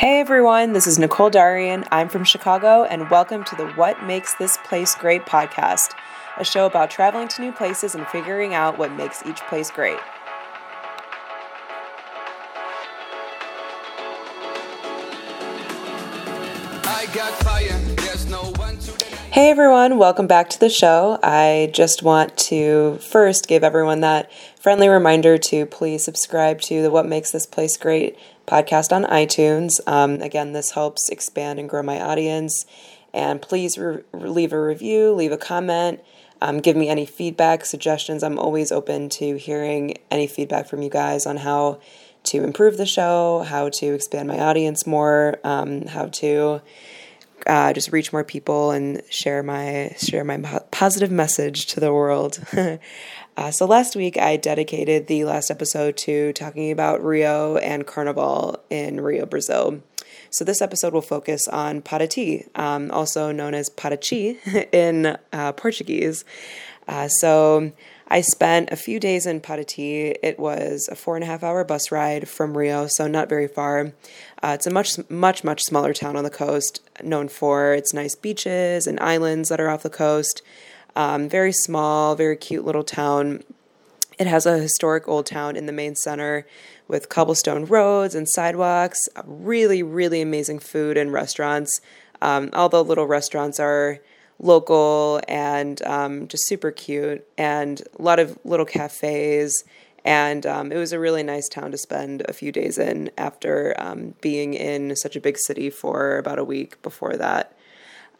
Hey everyone, this is Nicole Darian. I'm from Chicago, and welcome to the What Makes This Place Great podcast, a show about traveling to new places and figuring out what makes each place great. Hey everyone, welcome back to the show. I just want to first give everyone that friendly reminder to please subscribe to the What Makes This Place Great podcast on iTunes. Um, again, this helps expand and grow my audience. And please re- leave a review, leave a comment, um, give me any feedback, suggestions. I'm always open to hearing any feedback from you guys on how to improve the show, how to expand my audience more, um, how to uh, just reach more people and share my share my positive message to the world. Uh, so last week I dedicated the last episode to talking about Rio and Carnival in Rio, Brazil. So this episode will focus on Paraty, um, also known as Parachi in uh, Portuguese. Uh, so I spent a few days in Paraty. It was a four and a half hour bus ride from Rio, so not very far. Uh, it's a much, much, much smaller town on the coast, known for its nice beaches and islands that are off the coast. Um, very small, very cute little town. It has a historic old town in the main center with cobblestone roads and sidewalks, really, really amazing food and restaurants. Um, all the little restaurants are local and um, just super cute, and a lot of little cafes. And um, it was a really nice town to spend a few days in after um, being in such a big city for about a week before that.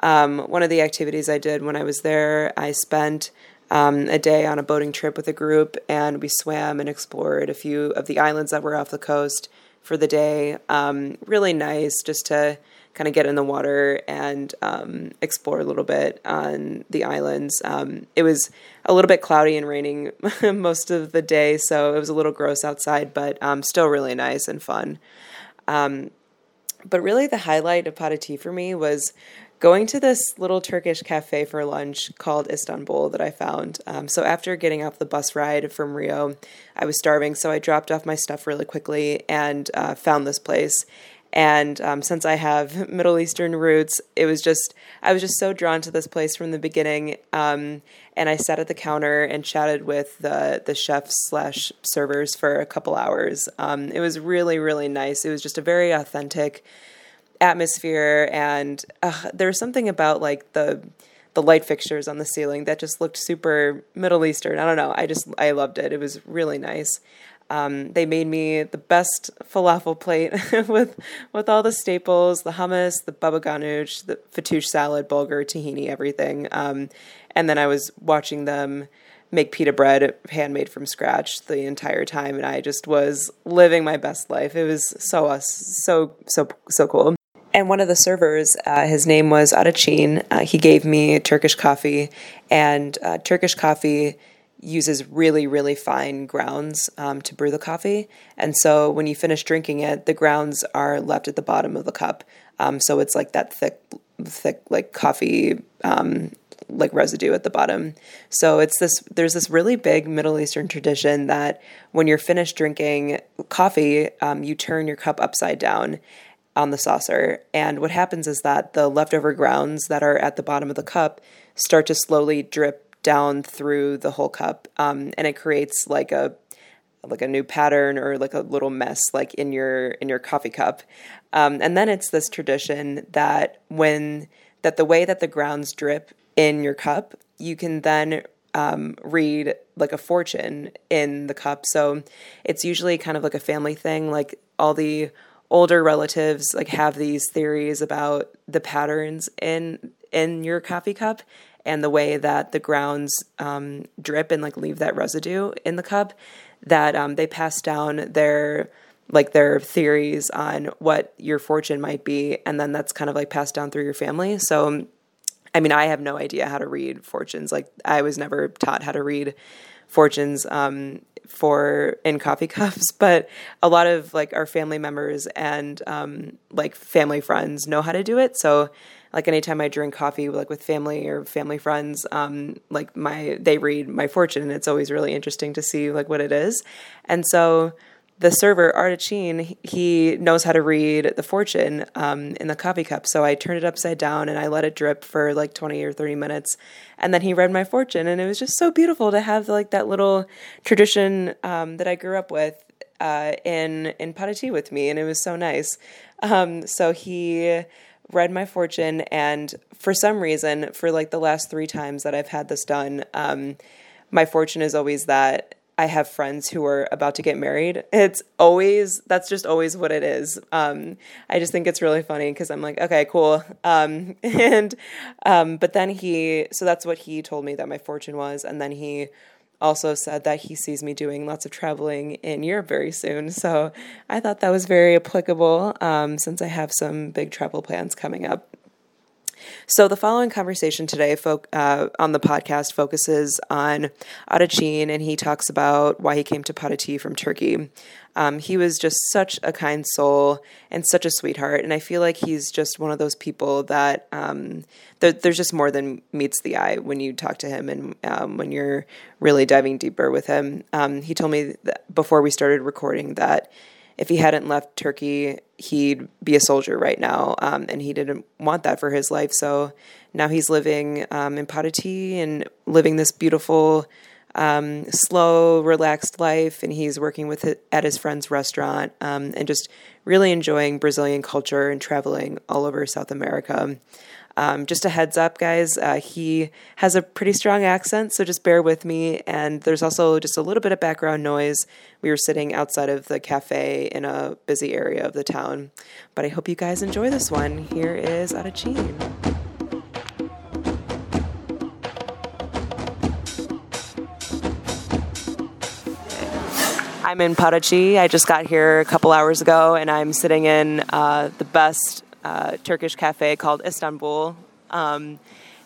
Um, one of the activities I did when I was there, I spent um, a day on a boating trip with a group, and we swam and explored a few of the islands that were off the coast for the day. Um, really nice just to kind of get in the water and um, explore a little bit on the islands. Um, it was a little bit cloudy and raining most of the day, so it was a little gross outside, but um, still really nice and fun. Um, but really, the highlight of Paraty for me was going to this little Turkish cafe for lunch called Istanbul that I found. Um, so after getting off the bus ride from Rio, I was starving, so I dropped off my stuff really quickly and uh, found this place. And um, since I have Middle Eastern roots, it was just I was just so drawn to this place from the beginning. Um, and I sat at the counter and chatted with the the chefs slash servers for a couple hours. Um, it was really really nice. It was just a very authentic atmosphere and uh, there was something about like the the light fixtures on the ceiling that just looked super Middle Eastern. I don't know. I just I loved it. It was really nice. Um, they made me the best falafel plate with with all the staples, the hummus, the baba ganoush, the fattoush salad, bulgur, tahini, everything. Um, and then I was watching them make pita bread handmade from scratch the entire time, and I just was living my best life. It was so us, so so so cool. And one of the servers, uh, his name was Arachin. Uh, he gave me Turkish coffee, and uh, Turkish coffee uses really, really fine grounds um, to brew the coffee. And so when you finish drinking it, the grounds are left at the bottom of the cup. Um, so it's like that thick, thick, like coffee, um, like residue at the bottom. So it's this, there's this really big Middle Eastern tradition that when you're finished drinking coffee, um, you turn your cup upside down on the saucer. And what happens is that the leftover grounds that are at the bottom of the cup start to slowly drip down through the whole cup, um, and it creates like a like a new pattern or like a little mess like in your in your coffee cup. Um, and then it's this tradition that when that the way that the grounds drip in your cup, you can then um, read like a fortune in the cup. So it's usually kind of like a family thing. Like all the older relatives like have these theories about the patterns in in your coffee cup and the way that the grounds um, drip and like leave that residue in the cup that um, they pass down their like their theories on what your fortune might be and then that's kind of like passed down through your family. So i mean i have no idea how to read fortunes. Like i was never taught how to read fortunes um, for in coffee cups, but a lot of like our family members and um, like family friends know how to do it. So like anytime I drink coffee like with family or family friends, um, like my they read my fortune and it's always really interesting to see like what it is. And so the server Artachin, he knows how to read the fortune um, in the coffee cup. So I turned it upside down and I let it drip for like 20 or 30 minutes. And then he read my fortune. And it was just so beautiful to have like that little tradition um, that I grew up with uh, in, in Parachi with me. And it was so nice. Um, so he read my fortune. And for some reason, for like the last three times that I've had this done, um, my fortune is always that I have friends who are about to get married. It's always that's just always what it is. Um, I just think it's really funny because I'm like, okay, cool. Um, and um, but then he, so that's what he told me that my fortune was, and then he also said that he sees me doing lots of traveling in Europe very soon. So I thought that was very applicable um, since I have some big travel plans coming up. So, the following conversation today fo- uh, on the podcast focuses on Artachin, and he talks about why he came to Paraty from Turkey. Um, he was just such a kind soul and such a sweetheart, and I feel like he's just one of those people that um, there, there's just more than meets the eye when you talk to him and um, when you're really diving deeper with him. Um, he told me before we started recording that if he hadn't left Turkey, he'd be a soldier right now, um, and he didn't want that for his life. So now he's living um, in Paraty and living this beautiful, um, slow, relaxed life, and he's working with it at his friend's restaurant um, and just really enjoying Brazilian culture and traveling all over South America. Um, just a heads up, guys, uh, he has a pretty strong accent, so just bear with me. And there's also just a little bit of background noise. We were sitting outside of the cafe in a busy area of the town. But I hope you guys enjoy this one. Here is Artachin. I'm in Parachi. I just got here a couple hours ago, and I'm sitting in uh, the best uh, Turkish cafe called Istanbul. Um,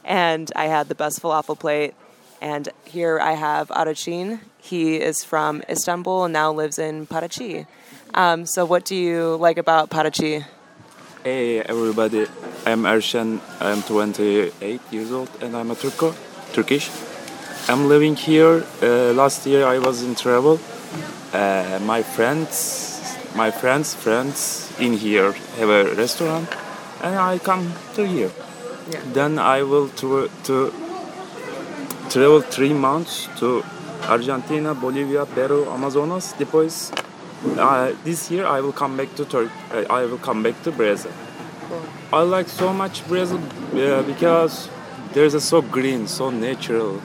and I had the best falafel plate. And here I have Artachin. He is from Istanbul and now lives in Parachi. Um, so, what do you like about Parachi? Hey everybody, I'm Ersen. I'm 28 years old and I'm a Turco, Turkish. I'm living here. Uh, last year I was in travel. Uh, my friends, my friends' friends in here have a restaurant and I come to here. Yeah. Then I will to, to travel three months to Argentina, Bolivia, Peru, Amazonas. Depois, uh, this year I will come back to Turkey. Uh, I will come back to Brazil. Cool. I like so much Brazil uh, because there's a so green, so natural.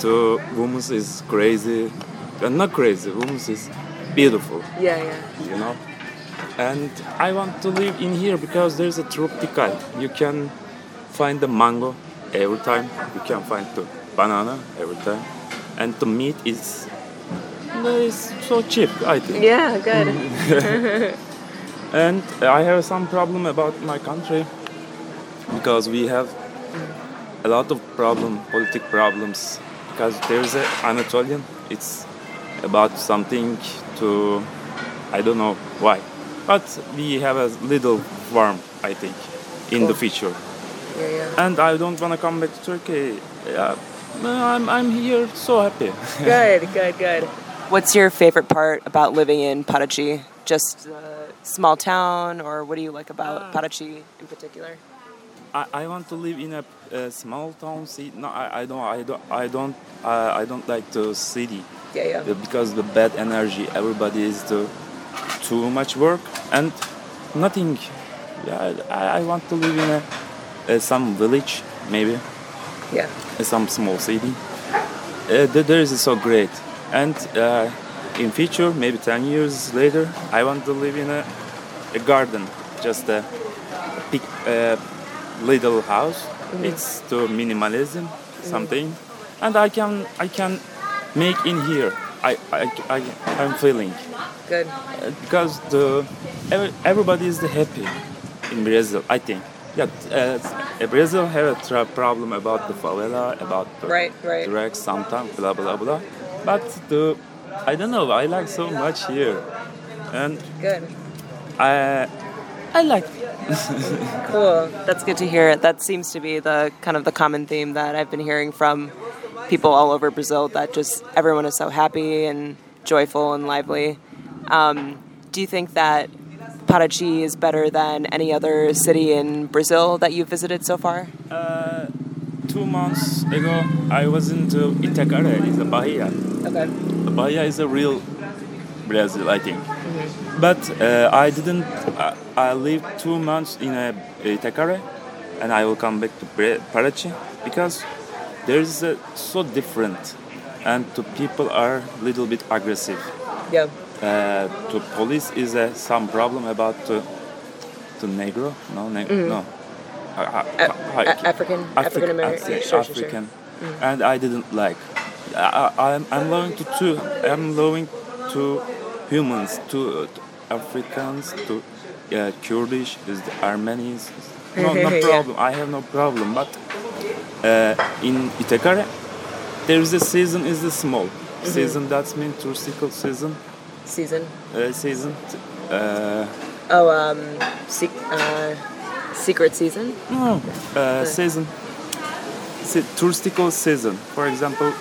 To women is crazy, uh, not crazy. Women is beautiful. Yeah, yeah. You know and I want to live in here because there's a tropical. You can find the mango every time. You can find the banana every time, and the meat is is so cheap. I think. Yeah, good. Mm. and I have some problem about my country because we have a lot of problem, politic problems. Because there's a Anatolian. It's about something to I don't know why but we have a little farm, I think, in the future. Yeah, yeah. And I don't want to come back to Turkey. Yeah, I'm, I'm here so happy. good, good, good. What's your favorite part about living in Parachi? Just a small town, or what do you like about uh, Parachi in particular? I, I want to live in a, a small town city. No, I, I don't. I don't. I don't. Uh, I don't like the city. Yeah, yeah. Because the bad energy. Everybody is the too much work and nothing. Yeah, I, I want to live in a, some village maybe. Yeah. Some small city. Uh, there is so great, and uh, in future maybe ten years later, I want to live in a, a garden, just a, a big uh, little house. Mm-hmm. It's to minimalism something, and I can I can make in here. I I I I'm feeling Good. Uh, because the every, everybody is happy in Brazil, I think. Yeah, uh, Brazil have a problem about the favela, about the right, right. drugs, sometimes, blah blah blah. But the I don't know. I like so much here, and good. I I like. Cool. That's good to hear. That seems to be the kind of the common theme that I've been hearing from people all over Brazil. That just everyone is so happy and joyful and lively Um, do you think that Parachi is better than any other city in Brazil that you've visited so far? Uh, two months ago, I was into Itacaré, it's a Bahia. Okay. The Bahia is a real Brazil, I think. But uh, I didn't. I, I lived two months in a Itacaré, and I will come back to Parachi because there's a, so different, and the people are a little bit aggressive. Yeah. Uh, to police is uh, some problem about to Negro? No, ne- no. Uh, uh, A- uh, African- African American- Afri- sure, sure, sure. African, and I didn't like. I, I, I'm, I'm loving to two. I'm loving to humans, to, uh, to Africans, to uh, Kurdish, is the Armenians. No, no Yeah. problem. I have no problem. But uh, in Itacaré, there is a season is the small Mm-hmm. season. That's mean touristical season. Season. Uh, season. Uh, Oh, um, sec- uh, secret season. no, uh, season. Se- touristical season. For example,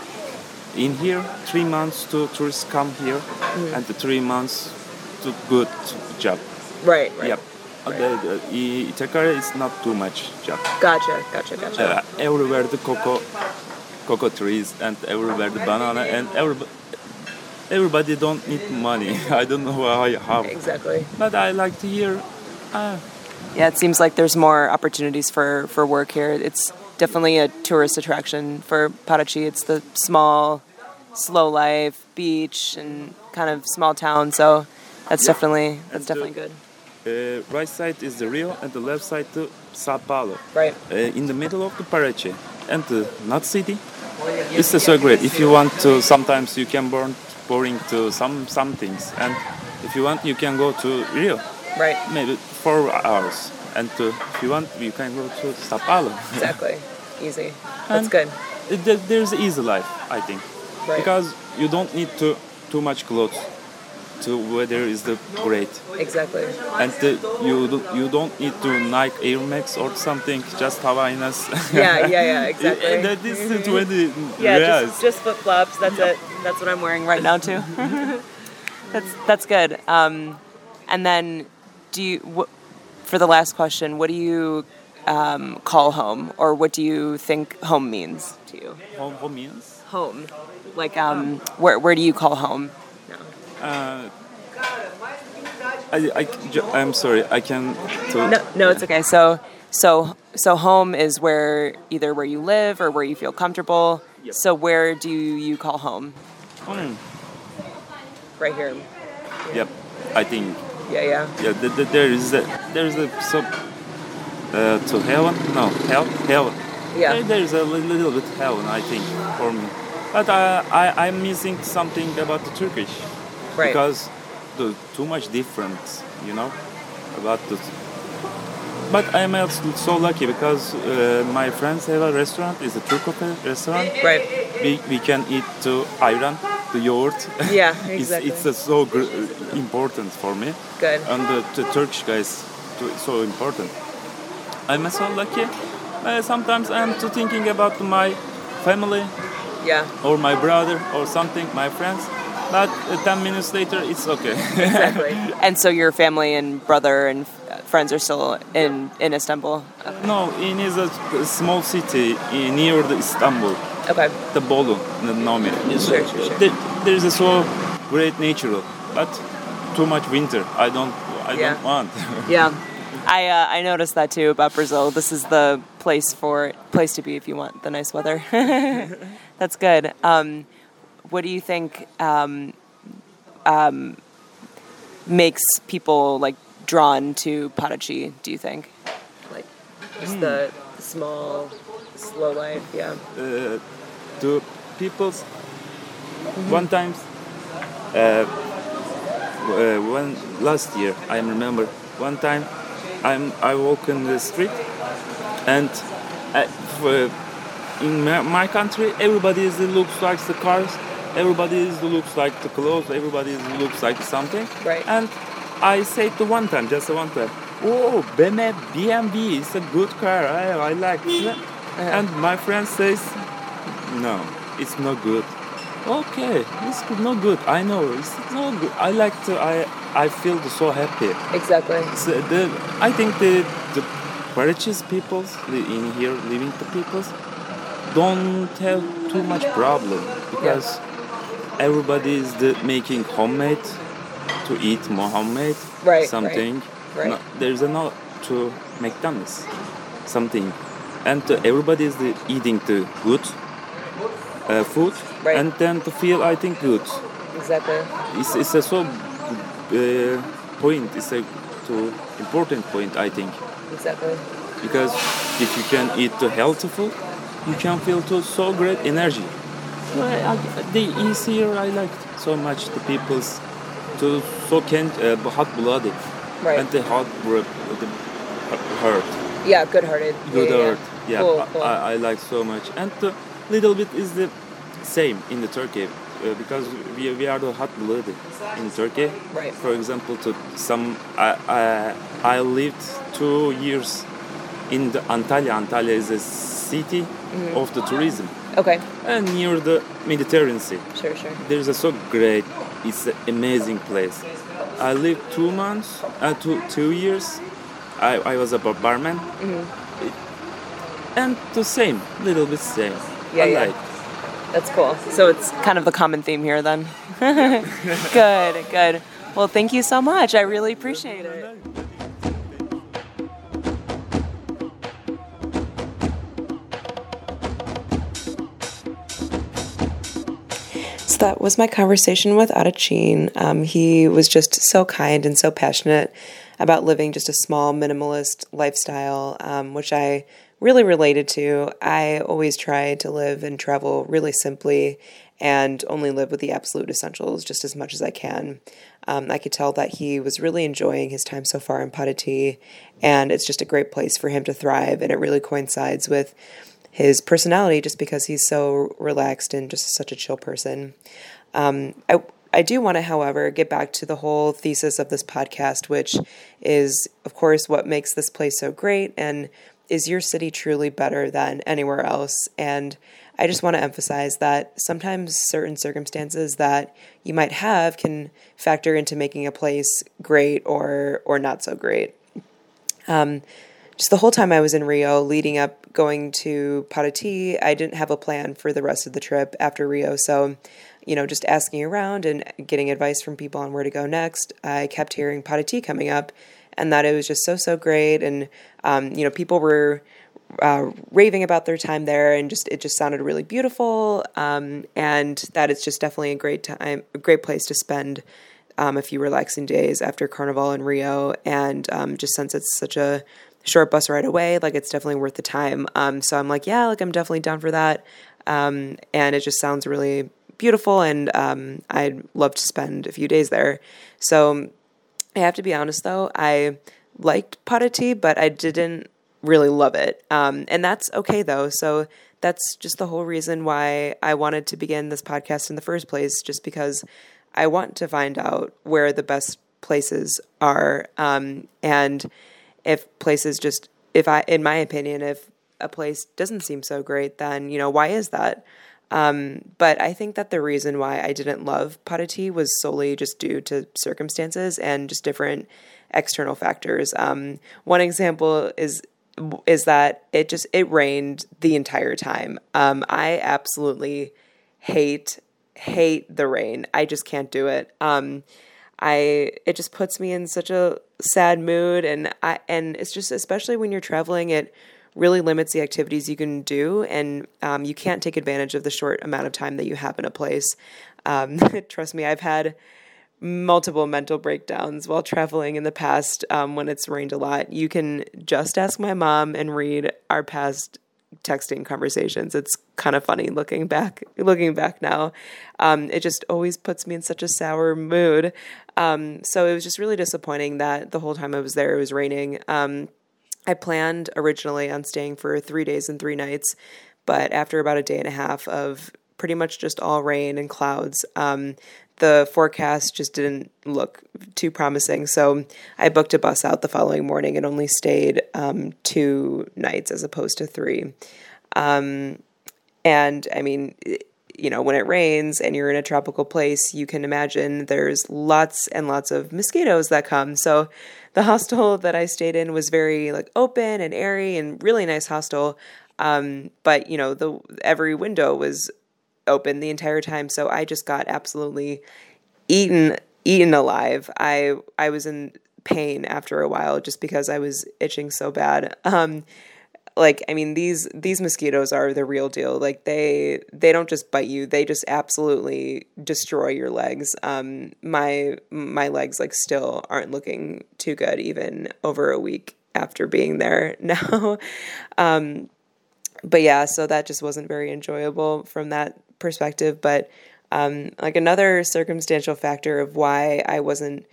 in here, three months to tourists come here, Mm. and the three months to good job. Right. Right. Yep. Uh, the, the, I- Itacaré is not too much job. Gotcha. Gotcha. Gotcha. Uh, everywhere the cocoa, cocoa trees, and everywhere the banana, and everybody, everybody don't need money. I don't know how, how. Exactly. but I like to hear. Uh, Yeah, it seems like there's more opportunities for, for work here. It's definitely a tourist attraction for Parachi. It's the small, slow life, beach, and kind of small town. So that's Yeah. definitely that's the- definitely good. uh, right side is the Rio, and the left side to Sao Paulo. Right. Uh, in the middle of the Parache, and the not city. It's so great. If you want to, sometimes you can burn boring to some some things, and if you want, you can go to Rio. Right. maybe four hours. And to, if you want, you can go to Sao Paulo. Exactly. Easy. That's And- good. It- there- There's easy life, I think, Right. because you don't need to too much clothes. To weather is the great, Exactly. and the, you do- you don't need to Nike Air Max or something. Just Havaianas. Yeah. Yeah. Yeah. Exactly. That is the 20 Yeah, reals. just, just flip flops. That's it. That's what I'm wearing right now too. that's that's good. Um, and then, do you wh- for the last question? What do you um, call home, or what do you think home means to you? home, home means. Home, like um, where where do you call home? Uh, I, I, I'm sorry, I can. To, No, no, it's okay. So so so home is where either where you live or where you feel comfortable. Yep. So where do you call home? Hmm, Right here. yep, I think Yeah, yeah. Yeah, the, the, there is a, there is a so uh, to heaven. No, hell, heaven. Yeah. There, there is a li- little bit heaven, I think, for me. But uh, I I'm missing something about the Turkish Right. because the too much difference, you know, about the. But I am also so lucky because uh, my friends have a restaurant. It's a Turk restaurant. Right. We, we can eat to ayran, the yogurt. Yeah, it's exactly. it's uh, so gr- important for me Good. and the, the Turkish guys too, so important. I'm so lucky. Uh, sometimes I'm too thinking about my family Yeah. or my brother or something, my friends. But uh, 10 minutes later, it's okay. Exactly. and so your family and brother and friends are still in in Istanbul. no, it is a small city near the Istanbul, Okay. the Bolu, the Nomi. Sure, sure, sure. There, there is a so great natural, but too much winter. I don't, I Yeah. don't want. Yeah. I uh, I noticed that too about Brazil. This is the place for place to be if you want the nice weather. That's good. Um, what do you think um, um, makes people like drawn to Parachi? Do you think? Like just the small, slow life. Yeah. uh, to people's one time uh, uh, when last year I remember one time I'm I walk in the street and uh, for, in my, my country everybody is looks like the cars everybody is looks like the clothes everybody is looks like something. Right. and I say to one time just one time oh BMW BMW is a good car I, I like it. And my friend says no, it's not good. okay, it's good, no good. I know it's no good. I like to. I I feel so happy. Exactly. So the I think the the Parachi's peoples in here living the peoples don't have too much problem because everybody is the making homemade to eat more homemade Right, right, something. right. No, there's a no to McDonald's something, and uh, everybody is the eating the good uh, food, Right. and then to feel I think good. Exactly. It's, it's a so uh, point. It's a too important point I think Exactly. because if you can eat the healthy food, you can feel to so great energy. So I, I, the easier I like so much the people's to so can uh, hot blooded Right. and the hot the heart Yeah, good-hearted. good yeah, yeah, heart yeah, Cool, I- cool. I, I like so much and the little bit is the same in the Turkey uh, because we, we are the hot blooded in Turkey Right. for example to some I, I, I lived two years in the Antalya Antalya is a city Mm-hmm. of the tourism okay. and near the Mediterranean Sea Sure, sure. there's a so great it's an amazing place i lived two months uh, two two years i, I was a barman Mm-hmm. and the same little bit same Yeah, yeah. like That's cool. So it's kind of the common theme here then. good, good. Well, thank you so much. I really appreciate it. So that was my conversation with Adachin. Um, he was just so kind and so passionate about living just a small minimalist lifestyle, um, which I really related to. I always try to live and travel really simply and only live with the absolute essentials just as much as I can. Um, I could tell that he was really enjoying his time so far in Paraty, and it's just a great place for him to thrive, and it really coincides with his personality just because he's so relaxed and just such a chill person. Um, I, I do want to, however, get back to the whole thesis of this podcast, which is, of course, what makes this place so great and is your city truly better than anywhere else? And I just want to emphasize that sometimes certain circumstances that you might have can factor into making a place great or or not so great um, just the whole time I was in Rio, leading up going to Paraty, I didn't have a plan for the rest of the trip after Rio. So, you know, just asking around and getting advice from people on where to go next, I kept hearing Paraty coming up, and that it was just so so great, and um, you know, people were. Uh, raving about their time there, and just it just sounded really beautiful, um, and that it's just definitely a great time, a great place to spend um, a few relaxing days after Carnival in Rio. And um, just since it's such a short bus ride away, like it's definitely worth the time. Um, so I'm like, yeah, like I'm definitely down for that. Um, and it just sounds really beautiful, and um, I'd love to spend a few days there. So I have to be honest though, I liked Paraty, but I didn't really love it. Um, and that's okay though. So that's just the whole reason why I wanted to begin this podcast in the first place, just because I want to find out where the best places are. Um, and if places just, if I, in my opinion, if a place doesn't seem so great, then, you know, why is that? Um, but I think that the reason why I didn't love Paraty was solely just due to circumstances and just different external factors. Um, one example is is that it just it rained the entire time. Um, I absolutely hate hate the rain. I just can't do it. Um, I it just puts me in such a sad mood, and I and it's just especially when you're traveling, it really limits the activities you can do, and um, you can't take advantage of the short amount of time that you have in a place. Um, trust me, I've had multiple mental breakdowns while traveling in the past um, when it's rained a lot. You can just ask my mom and read our past texting conversations. It's kind of funny looking back. Looking back now, um, it just always puts me in such a sour mood. Um, so it was just really disappointing that the whole time I was there it was raining. Um, I planned originally on staying for three days and three nights, but after about a day and a half of pretty much just all rain and clouds, um, the forecast just didn't look too promising. So I booked a bus out the following morning and only stayed um, two nights as opposed to three. Um, and I mean, you know, when it rains and you're in a tropical place, you can imagine there's lots and lots of mosquitoes that come. So the hostel that I stayed in was very like open and airy and really nice hostel. Um, but you know, the every window was open the entire time, so I just got absolutely eaten eaten alive. I I was in pain after a while just because I was itching so bad. Um, like I mean these these mosquitoes are the real deal. Like they they don't just bite you; they just absolutely destroy your legs. Um, my my legs like still aren't looking too good even over a week after being there now. um, but yeah, so that just wasn't very enjoyable from that perspective. But um, like another circumstantial factor of why I wasn't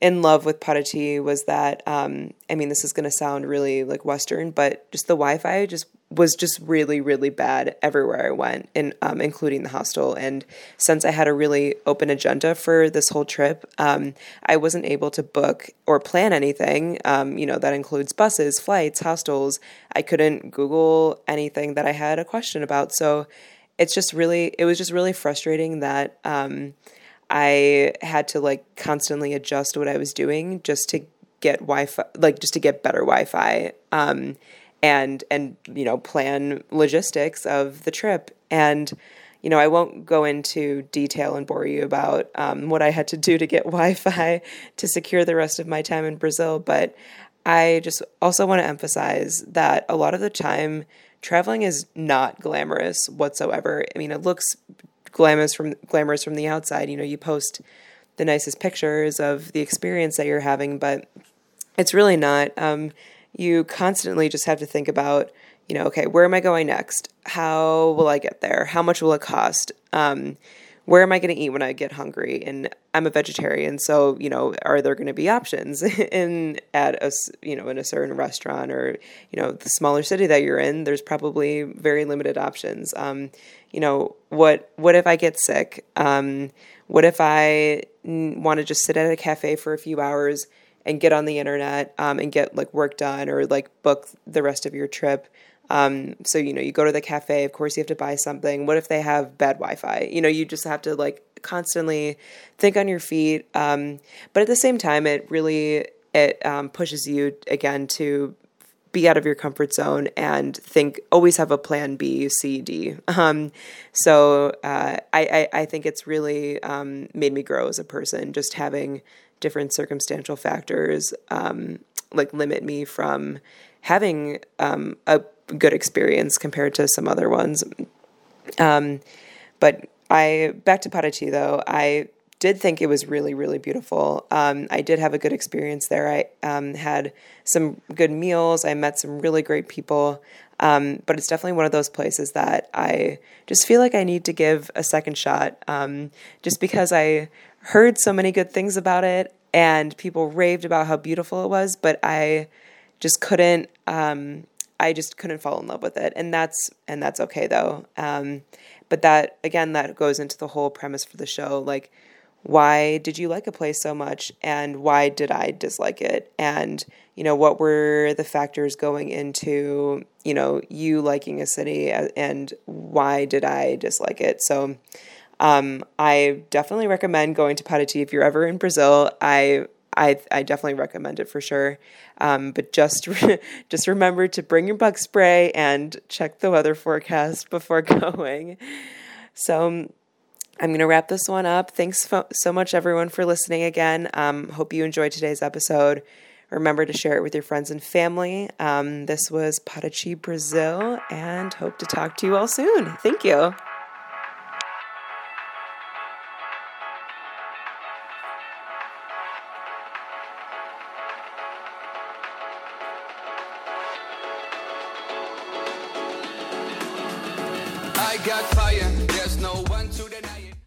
in love with Paraty was that um, I mean this is going to sound really like Western, but just the Wi-Fi just was just really really bad everywhere I went, and um, including the hostel. And since I had a really open agenda for this whole trip, um, I wasn't able to book or plan anything. Um, you know that includes buses, flights, hostels. I couldn't Google anything that I had a question about. So it's just really it was just really frustrating that um, I had to like constantly adjust what I was doing just to get Wi-Fi, like just to get better Wi-Fi, um, and and you know plan logistics of the trip. And you know I won't go into detail and bore you about um, what I had to do to get Wi-Fi to secure the rest of my time in Brazil, but I just also want to emphasize that a lot of the time traveling is not glamorous whatsoever. I mean, it looks glamorous from glamorous from the outside. You know, you post the nicest pictures of the experience that you're having, but it's really not. Um, you constantly just have to think about, you know, okay, where am I going next? How will I get there? How much will it cost? Um, where am I going to eat when I get hungry? And I'm a vegetarian, so you know, are there going to be options in at a you know in a certain restaurant or you know the smaller city that you're in? There's probably very limited options. Um, you know, what what if I get sick? Um, what if I want to just sit at a cafe for a few hours and get on the internet um, and get like work done or like book the rest of your trip? Um, so you know, you go to the cafe. Of course, you have to buy something. What if they have bad Wi-Fi? You know, you just have to like constantly think on your feet. Um, but at the same time, it really it um, pushes you again to be out of your comfort zone and think always have a plan B, C, D. Um, so uh, I, I, I think it's really um, made me grow as a person just having different circumstantial factors um, like limit me from having um, a good experience compared to some other ones. Um, but I back to Paraty though. I did think it was really really beautiful. Um, I did have a good experience there. I um, had some good meals. I met some really great people. Um, but it's definitely one of those places that I just feel like I need to give a second shot. Um, just because I heard so many good things about it and people raved about how beautiful it was, but I just couldn't um, I just couldn't fall in love with it, and that's and that's okay though. Um, but that again, that goes into the whole premise for the show. Like, why did you like a place so much, and why did I dislike it? And you know, what were the factors going into you know you liking a city, and why did I dislike it? So. Um, I definitely recommend going to Paraty if you're ever in Brazil. I I I definitely recommend it for sure. Um, but just just remember to bring your bug spray and check the weather forecast before going. So. I'm going to wrap this one up. Thanks fo- so much, everyone, for listening again. Um, hope you enjoyed today's episode. Remember to share it with your friends and family. Um, this was Paraty, Brazil, and hope to talk to you all soon. Thank you.